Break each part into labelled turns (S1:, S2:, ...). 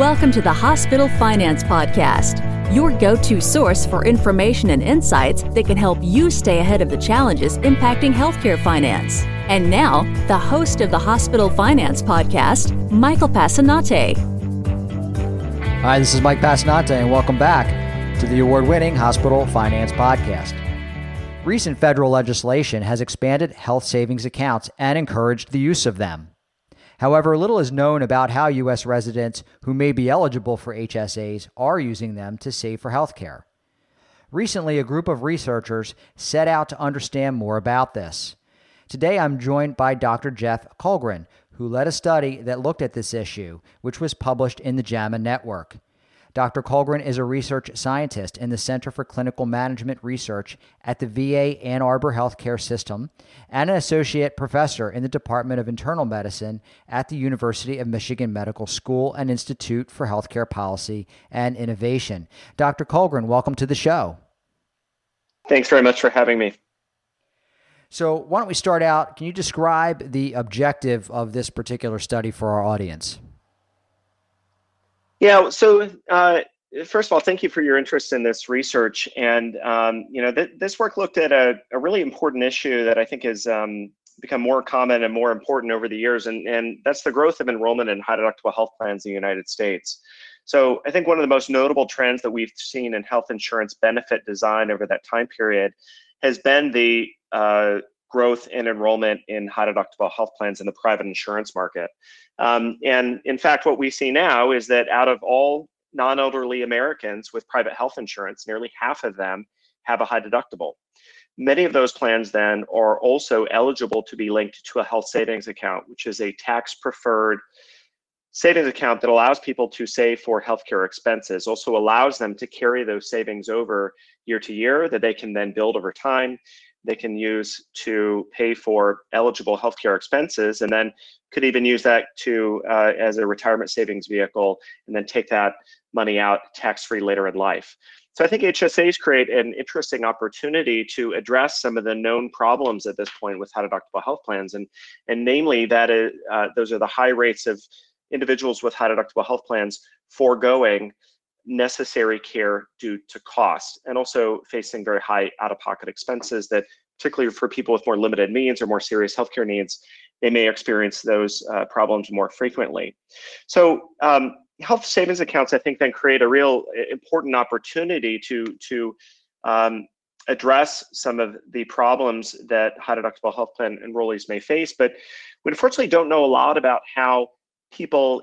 S1: Welcome to the Hospital Finance Podcast, your go to source for information and insights that can help you stay ahead of the challenges impacting healthcare finance. And now, the host of the Hospital Finance Podcast, Michael Passanante.
S2: Hi, this is Mike Passanante, and welcome back to the award winning Hospital Finance Podcast. Recent federal legislation has expanded health savings accounts and encouraged the use of them. However, little is known about how U.S. residents who may be eligible for HSAs are using them to save for health care. Recently, a group of researchers set out to understand more about this. Today, I'm joined by Dr. Jeff Kullgren, who led a study that looked at this issue, which was published in the JAMA Network. Dr. Kullgren is a research scientist in the Center for Clinical Management Research at the VA Ann Arbor Healthcare System and an associate professor in the Department of Internal Medicine at the University of Michigan Medical School and Institute for Healthcare Policy and Innovation. Dr. Kullgren, welcome to the show.
S3: Thanks very much for having me.
S2: So, why don't we start out? Can you describe the objective of this particular study for our audience?
S3: Yeah, so uh, first of all, thank you for your interest in this research. And, um, you know, th- this work looked at a, a, really important issue that I think has um, become more common and more important over the years, and, and that's the growth of enrollment in high deductible health plans in the United States. So I think one of the most notable trends that we've seen in health insurance benefit design over that time period has been the uh, growth in enrollment in high deductible health plans in the private insurance market. Um, and in fact, what we see now is that out of all non elderly Americans with private health insurance, nearly half of them have a high deductible. Many of those plans then are also eligible to be linked to a health savings account, which is a tax preferred savings account that allows people to save for healthcare expenses, also allows them to carry those savings over year to year that they can then build over time they can use to pay for eligible healthcare expenses, and then could even use that to uh, as a retirement savings vehicle, and then take that money out tax-free later in life. So I think HSAs create an interesting opportunity to address some of the known problems at this point with high deductible health plans, and and namely that is, uh, those are the high rates of individuals with high deductible health plans foregoing necessary care due to cost and also facing very high out-of-pocket expenses that particularly for people with more limited means or more serious healthcare needs they may experience those uh, problems more frequently so um, health savings accounts i think then create a real important opportunity to to um, address some of the problems that high deductible health plan enrollees may face but we unfortunately don't know a lot about how people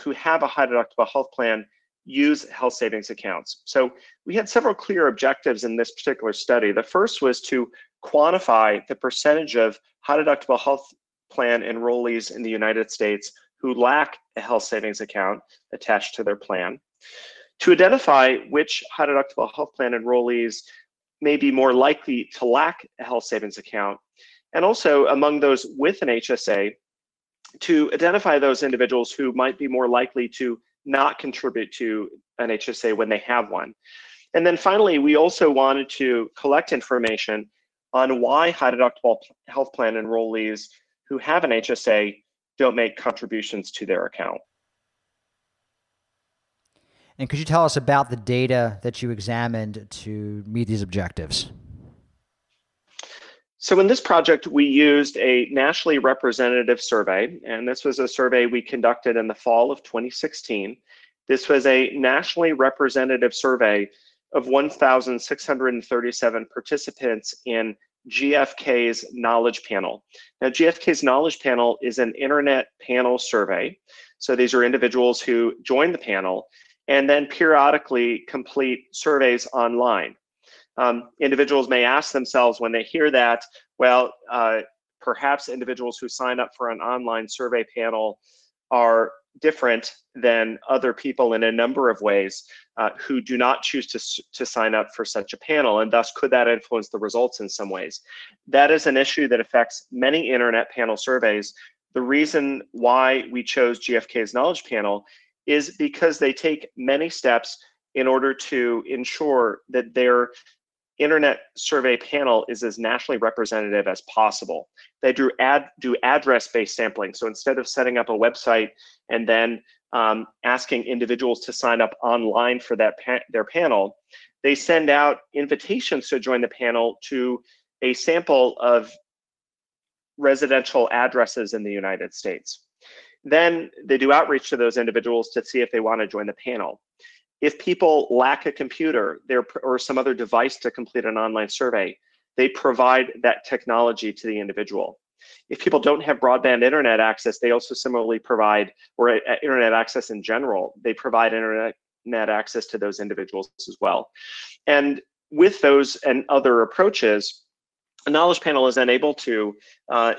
S3: who have a high deductible health plan use health savings accounts. So we had several clear objectives in this particular study. The first was to quantify the percentage of high deductible health plan enrollees in the United States who lack a health savings account attached to their plan, to identify which high deductible health plan enrollees may be more likely to lack a health savings account, and also among those with an HSA, to identify those individuals who might be more likely to not contribute to an HSA when they have one. And then finally, we also wanted to collect information on why high deductible health plan enrollees who have an HSA don't make contributions to their account.
S2: And could you tell us about the data that you examined to meet these objectives?
S3: So in this project, we used a nationally representative survey, and this was a survey we conducted in the fall of 2016. This was a nationally representative survey of 1,637 participants in GFK's Knowledge Panel. Now, GFK's Knowledge Panel is an internet panel survey. So these are individuals who join the panel and then periodically complete surveys online um, individuals may ask themselves when they hear that, well, uh, perhaps individuals who sign up for an online survey panel are different than other people in a number of ways uh, who do not choose to, to sign up for such a panel, and thus could that influence the results in some ways? That is an issue that affects many internet panel surveys. The reason why we chose GFK's Knowledge Panel is because they take many steps in order to ensure that their internet survey panel is as nationally representative as possible. They do ad do address-based sampling. So instead of setting up a website and then um, asking individuals to sign up online for that pa- their panel, they send out invitations to join the panel to a sample of residential addresses in the United States. Then they do outreach to those individuals to see if they want to join the panel. If people lack a computer or some other device to complete an online survey, they provide that technology to the individual. If people don't have broadband internet access, they also similarly provide, or uh, internet access in general, they provide internet access to those individuals as well. And with those and other approaches, a knowledge panel is then able to uh,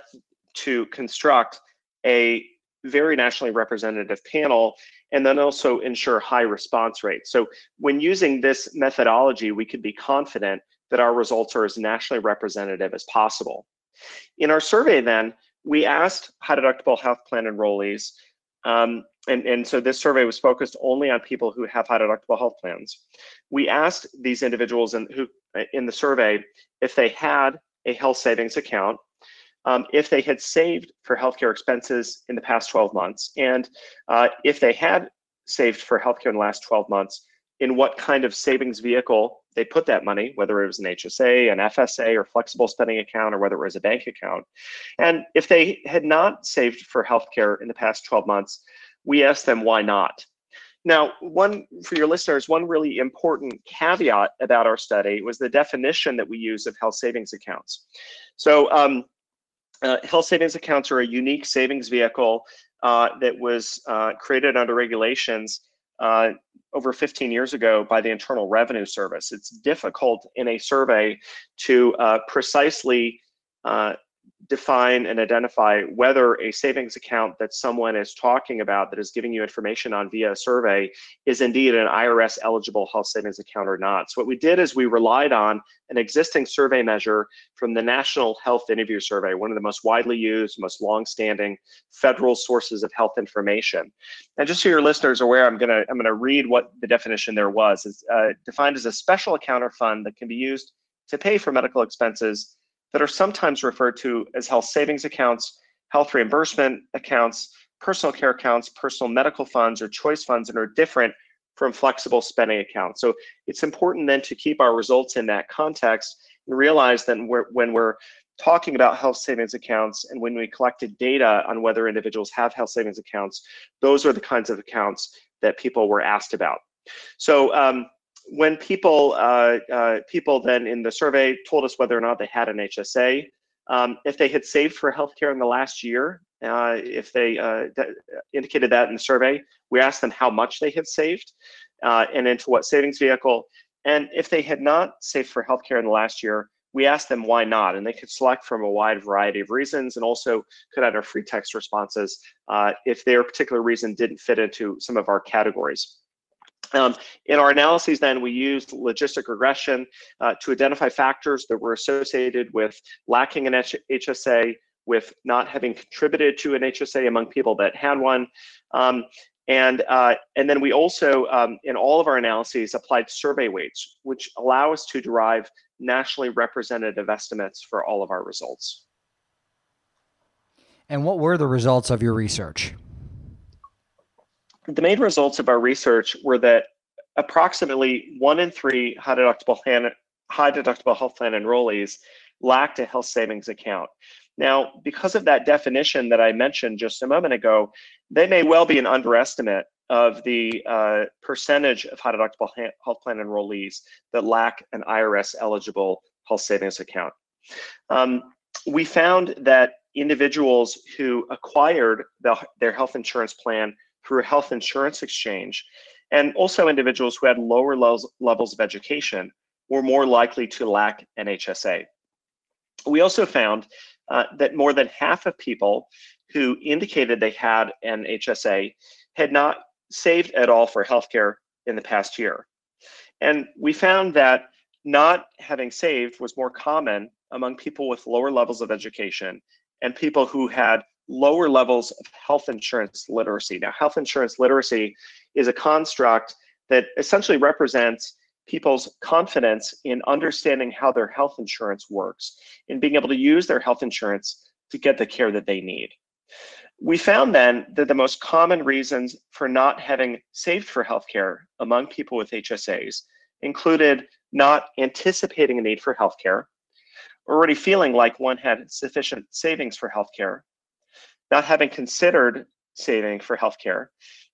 S3: to construct a very nationally representative panel and then also ensure high response rates. So when using this methodology, we could be confident that our results are as nationally representative as possible. In our survey then, we asked high deductible health plan enrollees, um, and, and so this survey was focused only on people who have high deductible health plans. We asked these individuals in, who, in the survey if they had a health savings account, um, if they had saved for healthcare expenses in the past 12 months, and uh, if they had saved for healthcare in the last 12 months, in what kind of savings vehicle they put that money, whether it was an HSA, an FSA, or flexible spending account, or whether it was a bank account. And if they had not saved for healthcare in the past 12 months, we asked them why not. Now, one for your listeners, one really important caveat about our study was the definition that we use of health savings accounts. So, um, uh, health savings accounts are a unique savings vehicle uh, that was uh, created under regulations uh, over 15 years ago by the Internal Revenue Service. It's difficult in a survey to uh, precisely uh, define and identify whether a savings account that someone is talking about that is giving you information on via a survey is indeed an IRS eligible health savings account or not. So what we did is we relied on an existing survey measure from the National Health Interview Survey, one of the most widely used, most long-standing federal sources of health information. And just so your listeners are aware, I'm gonna I'm gonna read what the definition there was. It's uh, defined as a special account or fund that can be used to pay for medical expenses that are sometimes referred to as health savings accounts, health reimbursement accounts, personal care accounts, personal medical funds, or choice funds, and are different from flexible spending accounts. So it's important then to keep our results in that context and realize that we're, when we're talking about health savings accounts and when we collected data on whether individuals have health savings accounts, those are the kinds of accounts that people were asked about. So um, when people uh, uh, people then in the survey told us whether or not they had an HSA, um, if they had saved for healthcare in the last year, uh, if they uh, indicated that in the survey, we asked them how much they had saved uh, and into what savings vehicle. And if they had not saved for healthcare in the last year, we asked them why not, and they could select from a wide variety of reasons, and also could enter free text responses uh, if their particular reason didn't fit into some of our categories. Um, in our analyses, then, we used logistic regression uh, to identify factors that were associated with lacking an H HSA, with not having contributed to an HSA among people that had one. Um, and, uh, and then we also, um, in all of our analyses, applied survey weights, which allow us to derive nationally representative estimates for all of our results.
S2: And what were the results of your research?
S3: The main results of our research were that approximately one in three high deductible, high deductible health plan enrollees lacked a health savings account. Now, because of that definition that I mentioned just a moment ago, they may well be an underestimate of the uh, percentage of high deductible health plan enrollees that lack an IRS eligible health savings account. Um, we found that individuals who acquired the, their health insurance plan through a health insurance exchange, and also individuals who had lower levels, of education were more likely to lack an HSA. We also found uh, that more than half of people who indicated they had an HSA had not saved at all for healthcare in the past year. And we found that not having saved was more common among people with lower levels of education and people who had lower levels of health insurance literacy. Now, health insurance literacy is a construct that essentially represents people's confidence in understanding how their health insurance works, in being able to use their health insurance to get the care that they need. We found then that the most common reasons for not having saved for healthcare among people with HSAs included not anticipating a need for healthcare, already feeling like one had sufficient savings for healthcare, not having considered saving for healthcare,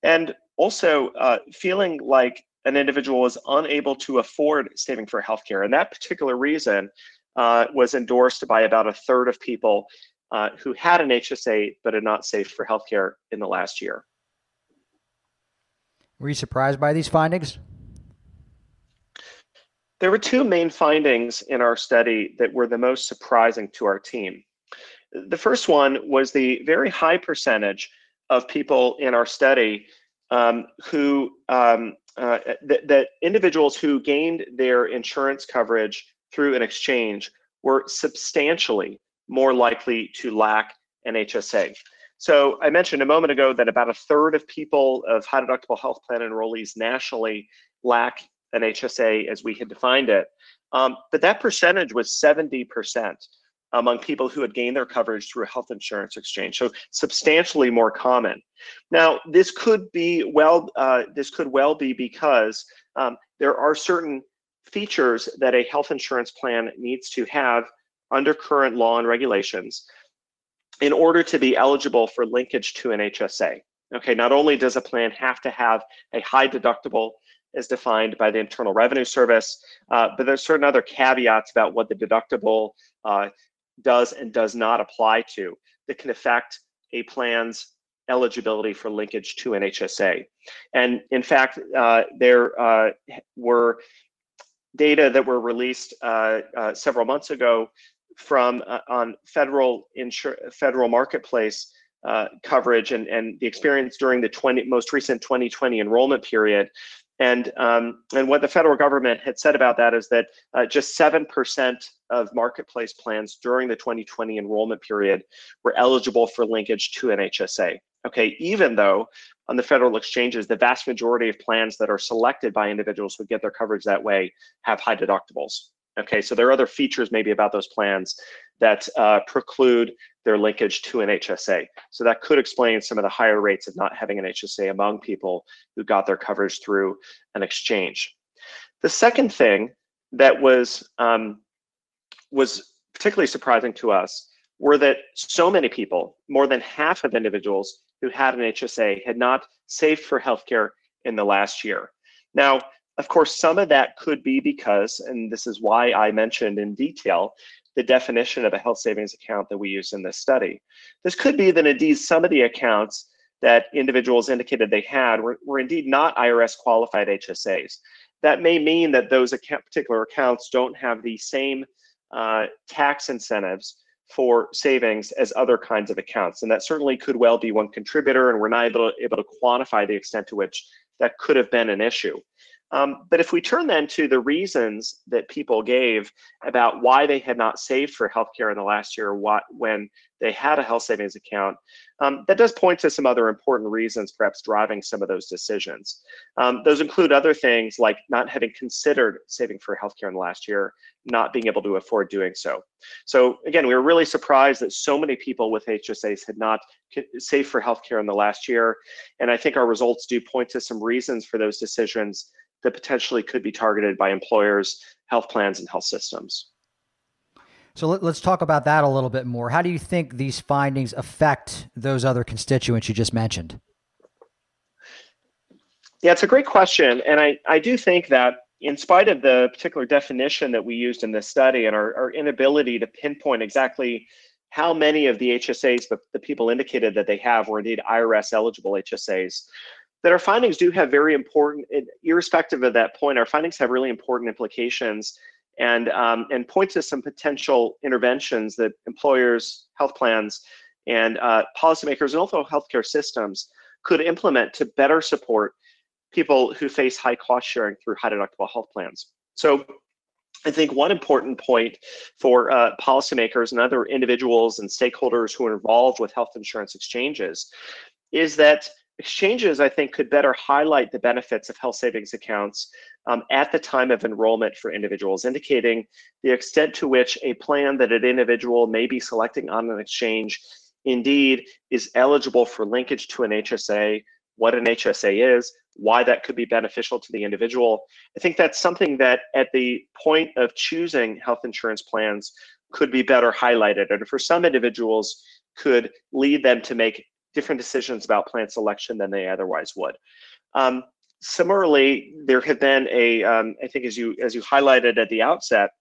S3: and also uh, feeling like an individual was unable to afford saving for healthcare. And that particular reason uh, was endorsed by about a third of people uh, who had an HSA but had not saved for healthcare in the last year.
S2: Were you surprised by these findings?
S3: There were two main findings in our study that were the most surprising to our team. The first one was the very high percentage of people in our study um, who um, uh, that, that individuals who gained their insurance coverage through an exchange were substantially more likely to lack an HSA. So I mentioned a moment ago that about a third of people of high deductible health plan enrollees nationally lack an HSA as we had defined it. Um, but that percentage was 70% among people who had gained their coverage through a health insurance exchange. So substantially more common. Now, this could be well, uh, this could well be because um, there are certain features that a health insurance plan needs to have under current law and regulations in order to be eligible for linkage to an HSA. Okay, not only does a plan have to have a high deductible as defined by the Internal Revenue Service, uh, but there's certain other caveats about what the deductible uh, does and does not apply to that can affect a plan's eligibility for linkage to an HSA. And in fact, uh, there uh, were data that were released uh, uh several months ago from uh, on federal insur- federal marketplace uh, coverage and, and the experience during the 20, most recent 2020 enrollment period and um, and what the federal government had said about that is that uh, just seven percent of marketplace plans during the 2020 enrollment period were eligible for linkage to an HSA. Okay, even though on the federal exchanges, the vast majority of plans that are selected by individuals who get their coverage that way have high deductibles. Okay, so there are other features maybe about those plans that uh, preclude their linkage to an HSA. So that could explain some of the higher rates of not having an HSA among people who got their coverage through an exchange. The second thing that was um, was particularly surprising to us were that so many people, more than half of individuals who had an HSA, had not saved for healthcare in the last year. Now, of course, some of that could be because, and this is why I mentioned in detail the definition of a health savings account that we use in this study. This could be that indeed some of the accounts that individuals indicated they had were, were indeed not IRS qualified HSAs. That may mean that those account, particular accounts don't have the same uh, tax incentives for savings as other kinds of accounts. And that certainly could well be one contributor, and we're not able to, able to quantify the extent to which that could have been an issue. Um, but if we turn then to the reasons that people gave about why they had not saved for healthcare in the last year, what, when they had a health savings account, um, that does point to some other important reasons, perhaps driving some of those decisions. Um, those include other things like not having considered saving for healthcare in the last year, not being able to afford doing so. So again, we were really surprised that so many people with HSAs had not saved for healthcare in the last year. And I think our results do point to some reasons for those decisions that potentially could be targeted by employers, health plans, and health systems.
S2: So let, us talk about that a little bit more. How do you think these findings affect those other constituents you just mentioned?
S3: Yeah, it's a great question. And I, I do think that in spite of the particular definition that we used in this study and our, our inability to pinpoint exactly how many of the HSAs that the people indicated that they have were indeed IRS eligible HSAs, that our findings do have very important, irrespective of that point, our findings have really important implications and, um, and point to some potential interventions that employers, health plans, and uh, policymakers and also healthcare systems could implement to better support people who face high cost sharing through high deductible health plans. So I think one important point for uh, policymakers and other individuals and stakeholders who are involved with health insurance exchanges is that exchanges, I think, could better highlight the benefits of health savings accounts um, at the time of enrollment for individuals, indicating the extent to which a plan that an individual may be selecting on an exchange indeed is eligible for linkage to an HSA, what an HSA is, why that could be beneficial to the individual. I think that's something that at the point of choosing health insurance plans could be better highlighted. And for some individuals, could lead them to make different decisions about plan selection than they otherwise would. Um, similarly, there have been a, um, I think as you as you highlighted at the outset,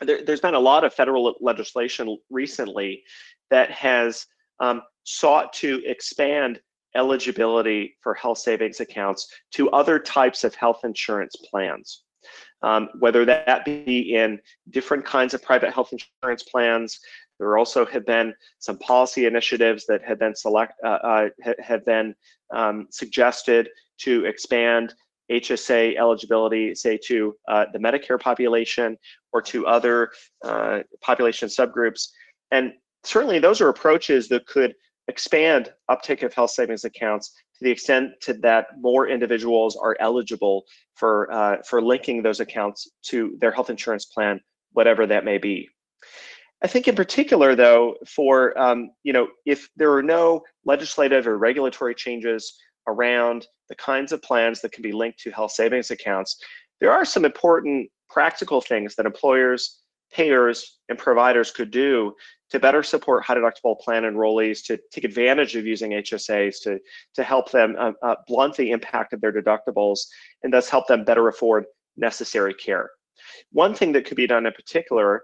S3: there, has been a lot of federal legislation recently that has um, sought to expand eligibility for health savings accounts to other types of health insurance plans. Um, whether that be in different kinds of private health insurance plans. There also have been some policy initiatives that have been select uh, uh, have been um, suggested to expand HSA eligibility, say to uh, the Medicare population or to other uh, population subgroups. And certainly those are approaches that could expand uptake of health savings accounts to the extent to that more individuals are eligible for, uh, for linking those accounts to their health insurance plan, whatever that may be. I think in particular, though, for, um, you know, if there are no legislative or regulatory changes around the kinds of plans that can be linked to health savings accounts, there are some important practical things that employers, payers, and providers could do to better support high deductible plan enrollees to take advantage of using HSAs to, to help them uh, uh, blunt the impact of their deductibles and thus help them better afford necessary care. One thing that could be done in particular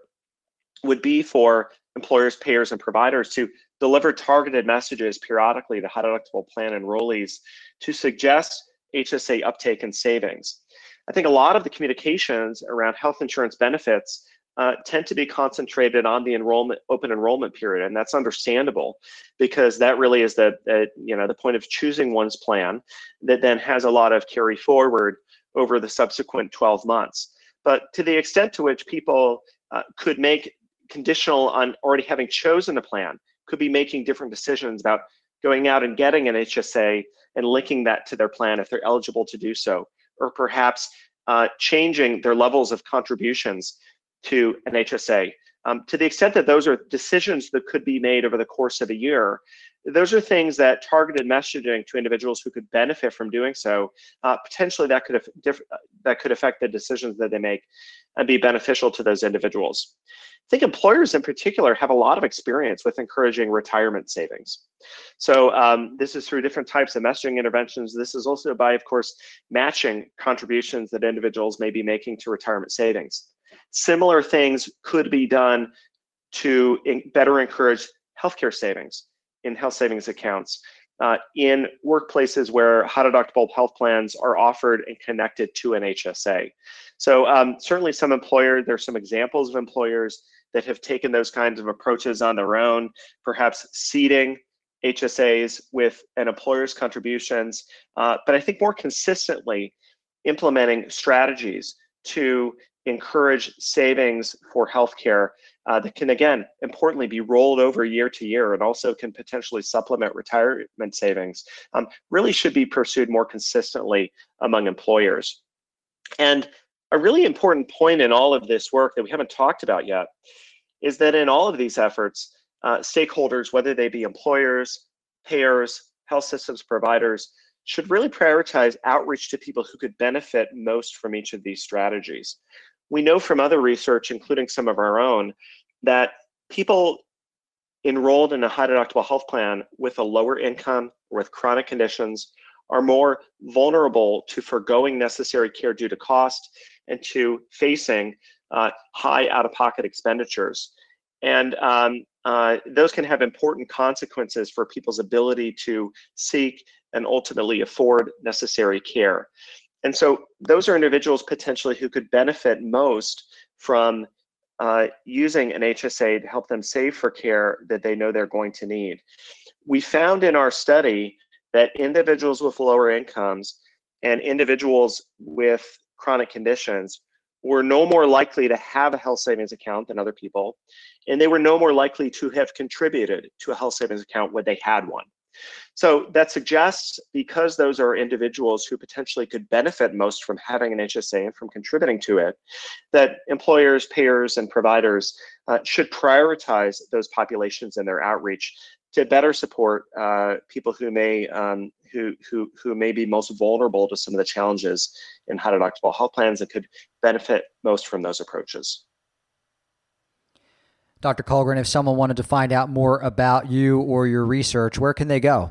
S3: would be for employers, payers, and providers to deliver targeted messages periodically to high deductible plan enrollees to suggest HSA uptake and savings. I think a lot of the communications around health insurance benefits uh, tend to be concentrated on the enrollment open enrollment period, and that's understandable because that really is the, the you know the point of choosing one's plan that then has a lot of carry forward over the subsequent 12 months. But to the extent to which people uh, could make conditional on already having chosen a plan, could be making different decisions about going out and getting an HSA and linking that to their plan if they're eligible to do so, or perhaps uh, changing their levels of contributions to an HSA. Um, to the extent that those are decisions that could be made over the course of a year, those are things that targeted messaging to individuals who could benefit from doing so, uh, potentially that could, that could affect the decisions that they make and be beneficial to those individuals. I think employers in particular have a lot of experience with encouraging retirement savings. So um, this is through different types of messaging interventions. This is also by, of course, matching contributions that individuals may be making to retirement savings. Similar things could be done to better encourage healthcare savings in health savings accounts uh, in workplaces where high deductible health plans are offered and connected to an HSA. So um, certainly some employer, there's some examples of employers that have taken those kinds of approaches on their own, perhaps seeding HSAs with an employer's contributions, uh, but I think more consistently implementing strategies to encourage savings for healthcare uh, that can, again, importantly, be rolled over year to year and also can potentially supplement retirement savings, um, really should be pursued more consistently among employers. And a really important point in all of this work that we haven't talked about yet is that in all of these efforts, uh, stakeholders, whether they be employers, payers, health systems providers, should really prioritize outreach to people who could benefit most from each of these strategies we know from other research, including some of our own, that people enrolled in a high deductible health plan with a lower income or with chronic conditions are more vulnerable to foregoing necessary care due to cost and to facing uh, high out-of-pocket expenditures. And um, uh, those can have important consequences for people's ability to seek and ultimately afford necessary care. And so those are individuals potentially who could benefit most from uh, using an HSA to help them save for care that they know they're going to need. We found in our study that individuals with lower incomes and individuals with chronic conditions were no more likely to have a health savings account than other people, and they were no more likely to have contributed to a health savings account when they had one. So that suggests because those are individuals who potentially could benefit most from having an HSA and from contributing to it, that employers, payers, and providers uh, should prioritize those populations in their outreach to better support uh, people who may um, who, who who may be most vulnerable to some of the challenges in high deductible health plans and could benefit most from those approaches.
S2: Dr. Kullgren, if someone wanted to find out more about you or your research, where can they go?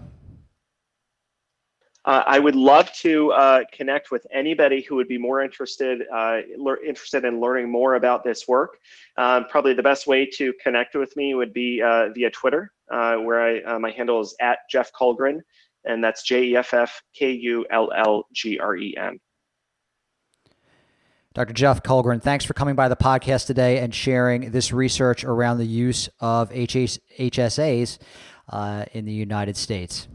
S3: Uh, I would love to uh, connect with anybody who would be more interested uh, le- interested in learning more about this work. Um, probably the best way to connect with me would be uh, via Twitter, uh, where I uh, my handle is at Jeff Kullgren, and that's J E F F K U L L G R E N.
S2: Dr. Jeff Kullgren, thanks for coming by the podcast today and sharing this research around the use of HS- HSAs uh, in the United States.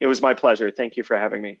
S3: It was my pleasure. Thank you for having me.